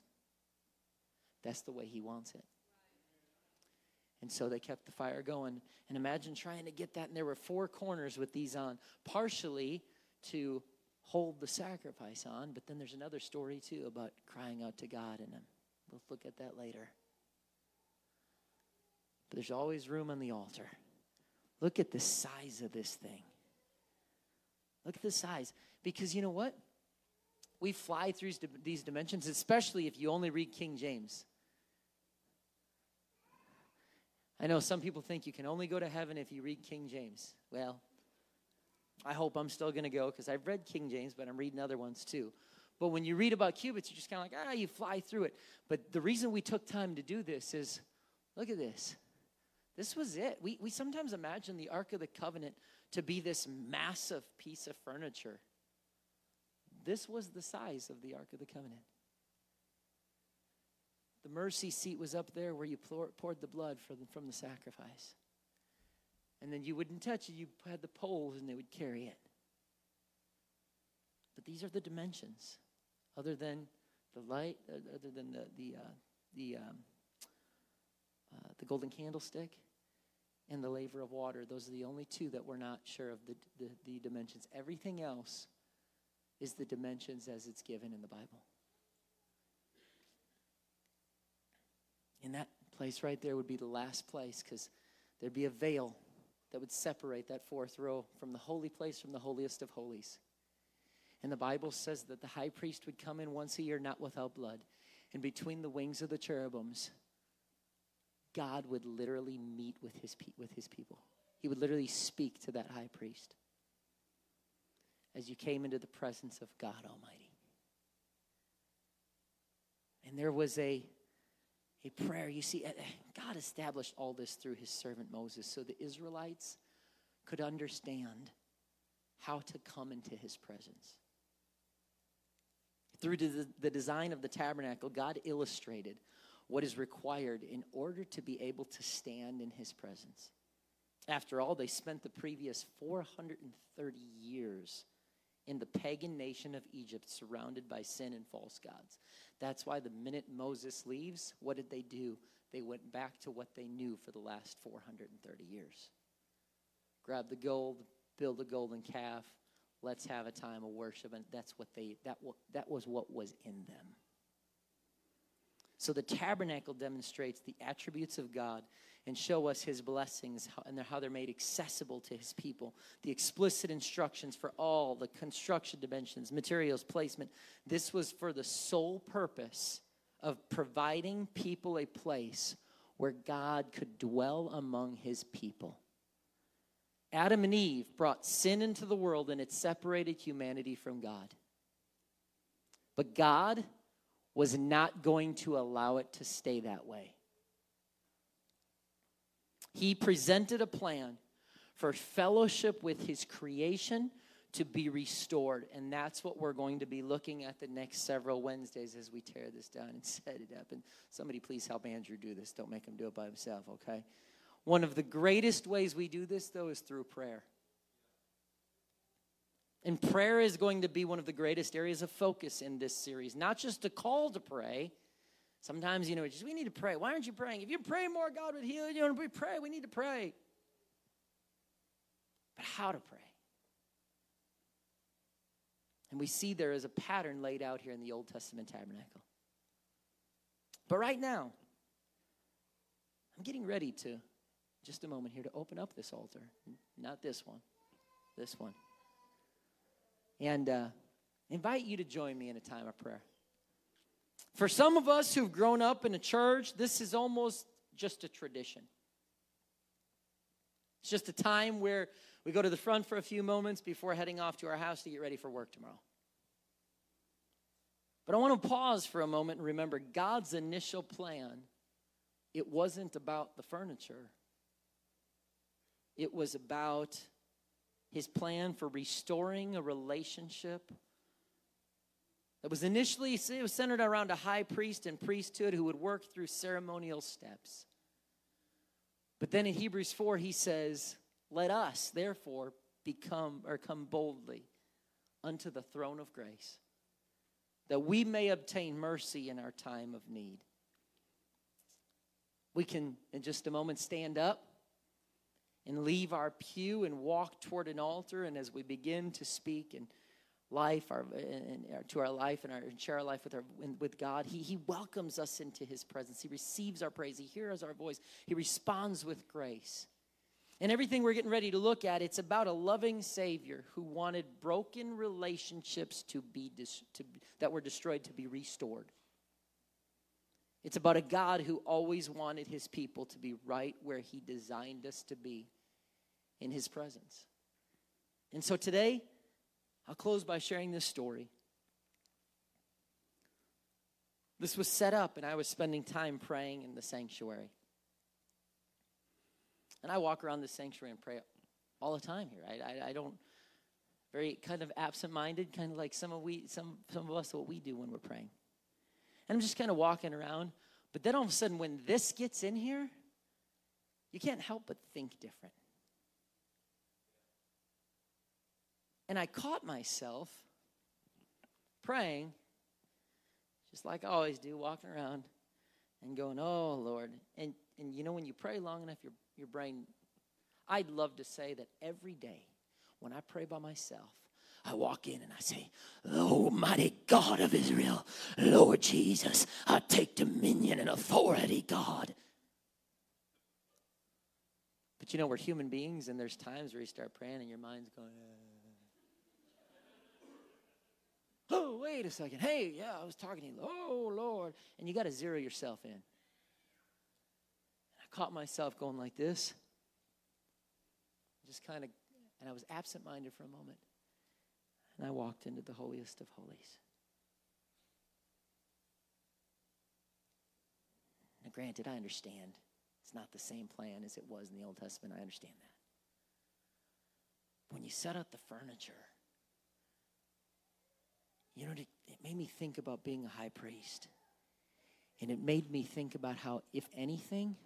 that's the way He wants it. And so they kept the fire going. And imagine trying to get that. And there were four corners with these on, partially to hold the sacrifice on. But then there's another story, too, about crying out to God. And um, we'll look at that later. But there's always room on the altar. Look at the size of this thing. Look at the size. Because you know what? We fly through these dimensions, especially if you only read King James. I know some people think you can only go to heaven if you read King James. Well, I hope I'm still going to go because I've read King James, but I'm reading other ones too. But when you read about cubits, you're just kind of like, ah, you fly through it. But the reason we took time to do this is look at this. This was it. We, we sometimes imagine the Ark of the Covenant to be this massive piece of furniture. This was the size of the Ark of the Covenant. The mercy seat was up there where you poured the blood from the sacrifice. And then you wouldn't touch it, you had the poles and they would carry it. But these are the dimensions, other than the light, uh, other than the, the, uh, the, um, uh, the golden candlestick and the laver of water. Those are the only two that we're not sure of the, the, the dimensions. Everything else is the dimensions as it's given in the Bible. And that place right there would be the last place because there'd be a veil that would separate that fourth row from the holy place from the holiest of holies. And the Bible says that the high priest would come in once a year, not without blood. And between the wings of the cherubims, God would literally meet with his, pe- with his people. He would literally speak to that high priest as you came into the presence of God Almighty. And there was a a prayer. You see, eh, God established all this through his servant Moses so the Israelites could understand how to come into his presence. Through the design of the tabernacle, God illustrated what is required in order to be able to stand in his presence. After all, they spent the previous 430 years in the pagan nation of Egypt, surrounded by sin and false gods. That's why the minute Moses leaves, what did they do? They went back to what they knew for the last 430 years. Grab the gold, build a golden calf, let's have a time of worship. And that's what they, that, that was what was in them. So the tabernacle demonstrates the attributes of God and show us his blessings and how they're made accessible to his people. The explicit instructions for all the construction dimensions, materials, placement. This was for the sole purpose of providing people a place where God could dwell among his people. Adam and Eve brought sin into the world and it separated humanity from God. But God was not going to allow it to stay that way. He presented a plan for fellowship with his creation to be restored. And that's what we're going to be looking at the next several Wednesdays as we tear this down and set it up. And somebody please help Andrew do this. Don't make him do it by himself, okay? One of the greatest ways we do this, though, is through prayer. And prayer is going to be one of the greatest areas of focus in this series. Not just a call to pray. Sometimes, you know, just we need to pray. Why aren't you praying? If you pray more, God would heal you. And we pray, we need to pray. But how to pray? And we see there is a pattern laid out here in the Old Testament tabernacle. But right now, I'm getting ready to, just a moment here, to open up this altar. Not this one, this one and uh, invite you to join me in a time of prayer. For some of us who've grown up in a church, this is almost just a tradition. It's just a time where we go to the front for a few moments before heading off to our house to get ready for work tomorrow. But I want to pause for a moment and remember God's initial plan, it wasn't about the furniture. It was about his plan for restoring a relationship that was initially it was centered around a high priest and priesthood who would work through ceremonial steps. But then in Hebrews 4 he says, "Let us therefore become or come boldly unto the throne of grace, that we may obtain mercy in our time of need." We can in just a moment stand up and leave our pew and walk toward an altar. And as we begin to speak and life, our, and, and uh, to our life and, our, and share our life with, our, with God, he, he welcomes us into His presence. He receives our praise. He hears our voice. He responds with grace. And everything we're getting ready to look at, it's about a loving Savior who wanted broken relationships to be dis- to, that were destroyed to be restored. It's about a God who always wanted his people to be right where he designed us to be in his presence. And so today, I'll close by sharing this story. This was set up, and I was spending time praying in the sanctuary. And I walk around the sanctuary and pray all the time here. I, I, I don't, very kind of absent minded, kind of like some of, we, some, some of us, what we do when we're praying. And I'm just kind of walking around. But then all of a sudden, when this gets in here, you can't help but think different. And I caught myself praying, just like I always do, walking around and going, Oh, Lord. And, and you know, when you pray long enough, your, your brain, I'd love to say that every day when I pray by myself, I walk in and I say, Almighty God of Israel, Lord Jesus, I take dominion and authority, God. But you know, we're human beings, and there's times where you start praying and your mind's going, uh, oh, wait a second. Hey, yeah, I was talking to you. Oh, Lord. And you got to zero yourself in. I caught myself going like this, just kind of, and I was absent minded for a moment. And I walked into the holiest of holies. Now, granted, I understand it's not the same plan as it was in the Old Testament. I understand that. When you set up the furniture, you know, it made me think about being a high priest. And it made me think about how, if anything,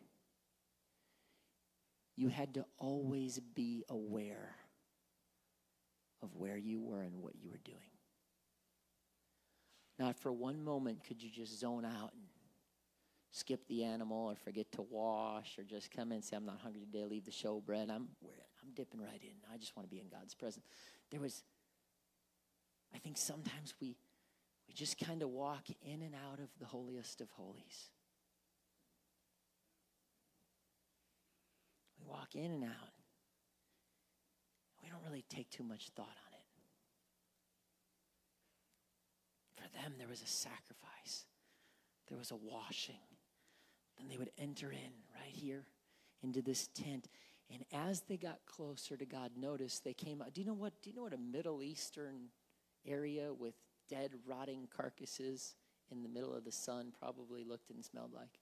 you had to always be aware of where you were and what you were doing. Not for one moment could you just zone out and skip the animal or forget to wash or just come in and say, I'm not hungry today, leave the show bread. I'm, I'm dipping right in. I just want to be in God's presence. There was, I think sometimes we, we just kind of walk in and out of the holiest of holies. We walk in and out don't really take too much thought on it. For them, there was a sacrifice, there was a washing, then they would enter in right here into this tent. And as they got closer to God, notice they came out. Do you know what? Do you know what a Middle Eastern area with dead, rotting carcasses in the middle of the sun probably looked and smelled like?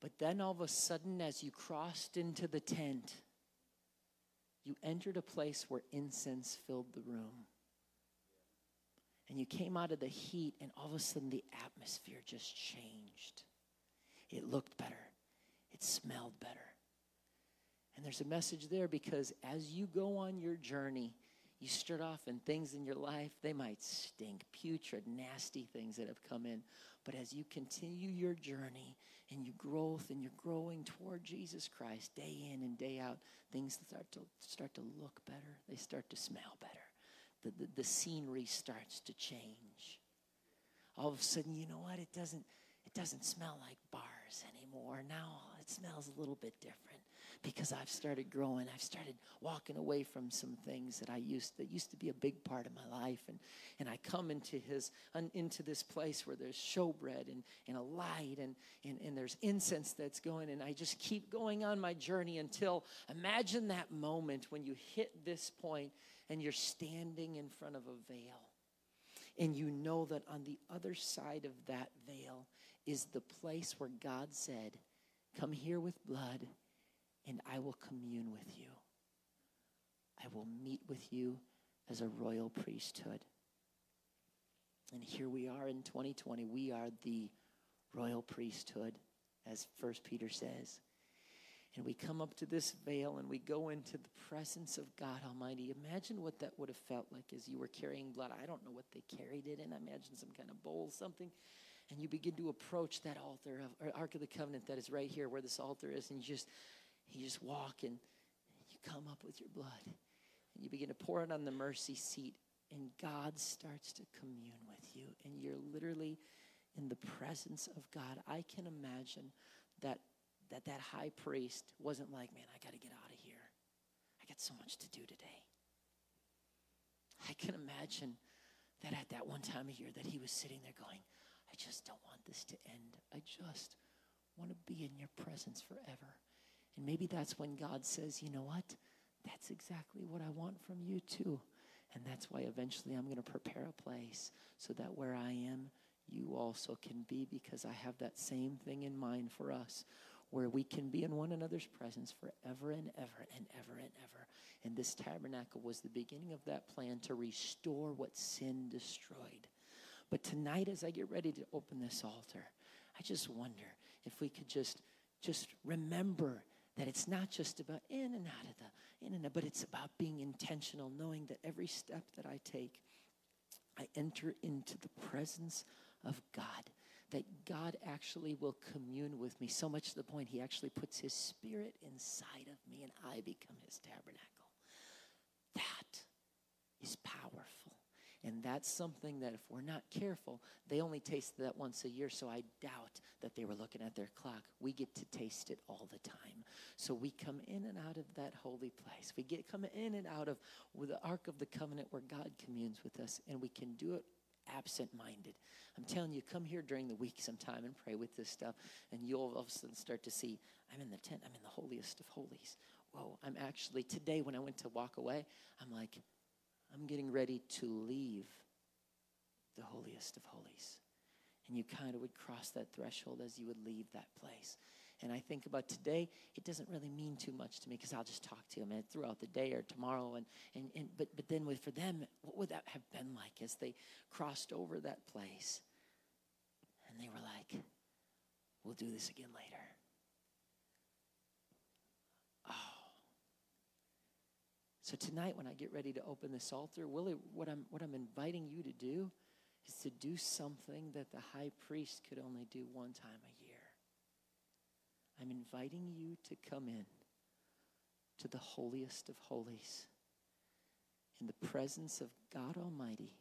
But then all of a sudden, as you crossed into the tent, you entered a place where incense filled the room. And you came out of the heat, and all of a sudden, the atmosphere just changed. It looked better, it smelled better. And there's a message there because as you go on your journey, you start off and things in your life, they might stink, putrid, nasty things that have come in. But as you continue your journey and you growth and you're growing toward Jesus Christ day in and day out, things start to start to look better. They start to smell better. The, the, the scenery starts to change. All of a sudden, you know what? It doesn't it doesn't smell like bars anymore. Now it smells a little bit different because I've started growing. I've started walking away from some things that I used that used to be a big part of my life, and and I come into his into this place where there's showbread and and a light and and and there's incense that's going, and I just keep going on my journey until imagine that moment when you hit this point and you're standing in front of a veil. And you know that on the other side of that veil is the place where God said, Come here with blood and I will commune with you. I will meet with you as a royal priesthood. And here we are in 2020. We are the royal priesthood, as First Peter says. And we come up to this veil and we go into the presence of God Almighty. Imagine what that would have felt like as you were carrying blood. I don't know what they carried it in. I imagine some kind of bowl, something. And you begin to approach that altar, of, Ark of the Covenant that is right here where this altar is. And you just you just walk and you come up with your blood and you begin to pour it on the mercy seat, and God starts to commune with you, and you're literally in the presence of God. I can imagine that that, that high priest wasn't like, man, I got to get out of here. I got so much to do today. I can imagine that at that one time of year that he was sitting there going, I just don't want this to end. I just want to be in your presence forever. And maybe that's when God says, you know what? That's exactly what I want from you too. And that's why eventually I'm going to prepare a place so that where I am, you also can be because I have that same thing in mind for us where we can be in one another's presence forever and ever and ever and ever. And this tabernacle was the beginning of that plan to restore what sin destroyed. But tonight, as I get ready to open this altar, I just wonder if we could just just remember that it's not just about in and out of the in and out, but it's about being intentional, knowing that every step that I take, I enter into the presence of God. That God actually will commune with me, so much to the point He actually puts His Spirit inside of me and I become His tabernacle. That is powerful. And that's something that if we're not careful, they only taste that once a year. So I doubt that they were looking at their clock. We get to taste it all the time. So we come in and out of that holy place. We get come in and out of the Ark of the Covenant where God communes with us, and we can do it absent minded. I'm telling you, come here during the week sometime and pray with this stuff, and you'll all of a sudden start to see I'm in the tent, I'm in the holiest of holies. Whoa, I'm actually, today when I went to walk away, I'm like, I'm getting ready to leave the holiest of holies. And you kind of would cross that threshold as you would leave that place. And I think about today, it doesn't really mean too much to me because I'll just talk to them throughout the day or tomorrow. And, and, and but, but then with, for them, what would that have been like as they crossed over that place? And they were like, we'll do this again later. So tonight, when I get ready to open this altar, Willie, what I'm, what I'm inviting you to do is to do something that the high priest could only do one time a year. I'm inviting you to come in to the holiest of holies in the presence of God Almighty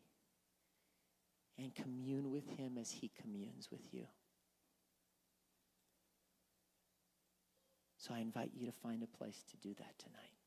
and commune with Him as He communes with you. So I invite you to find a place to do that tonight.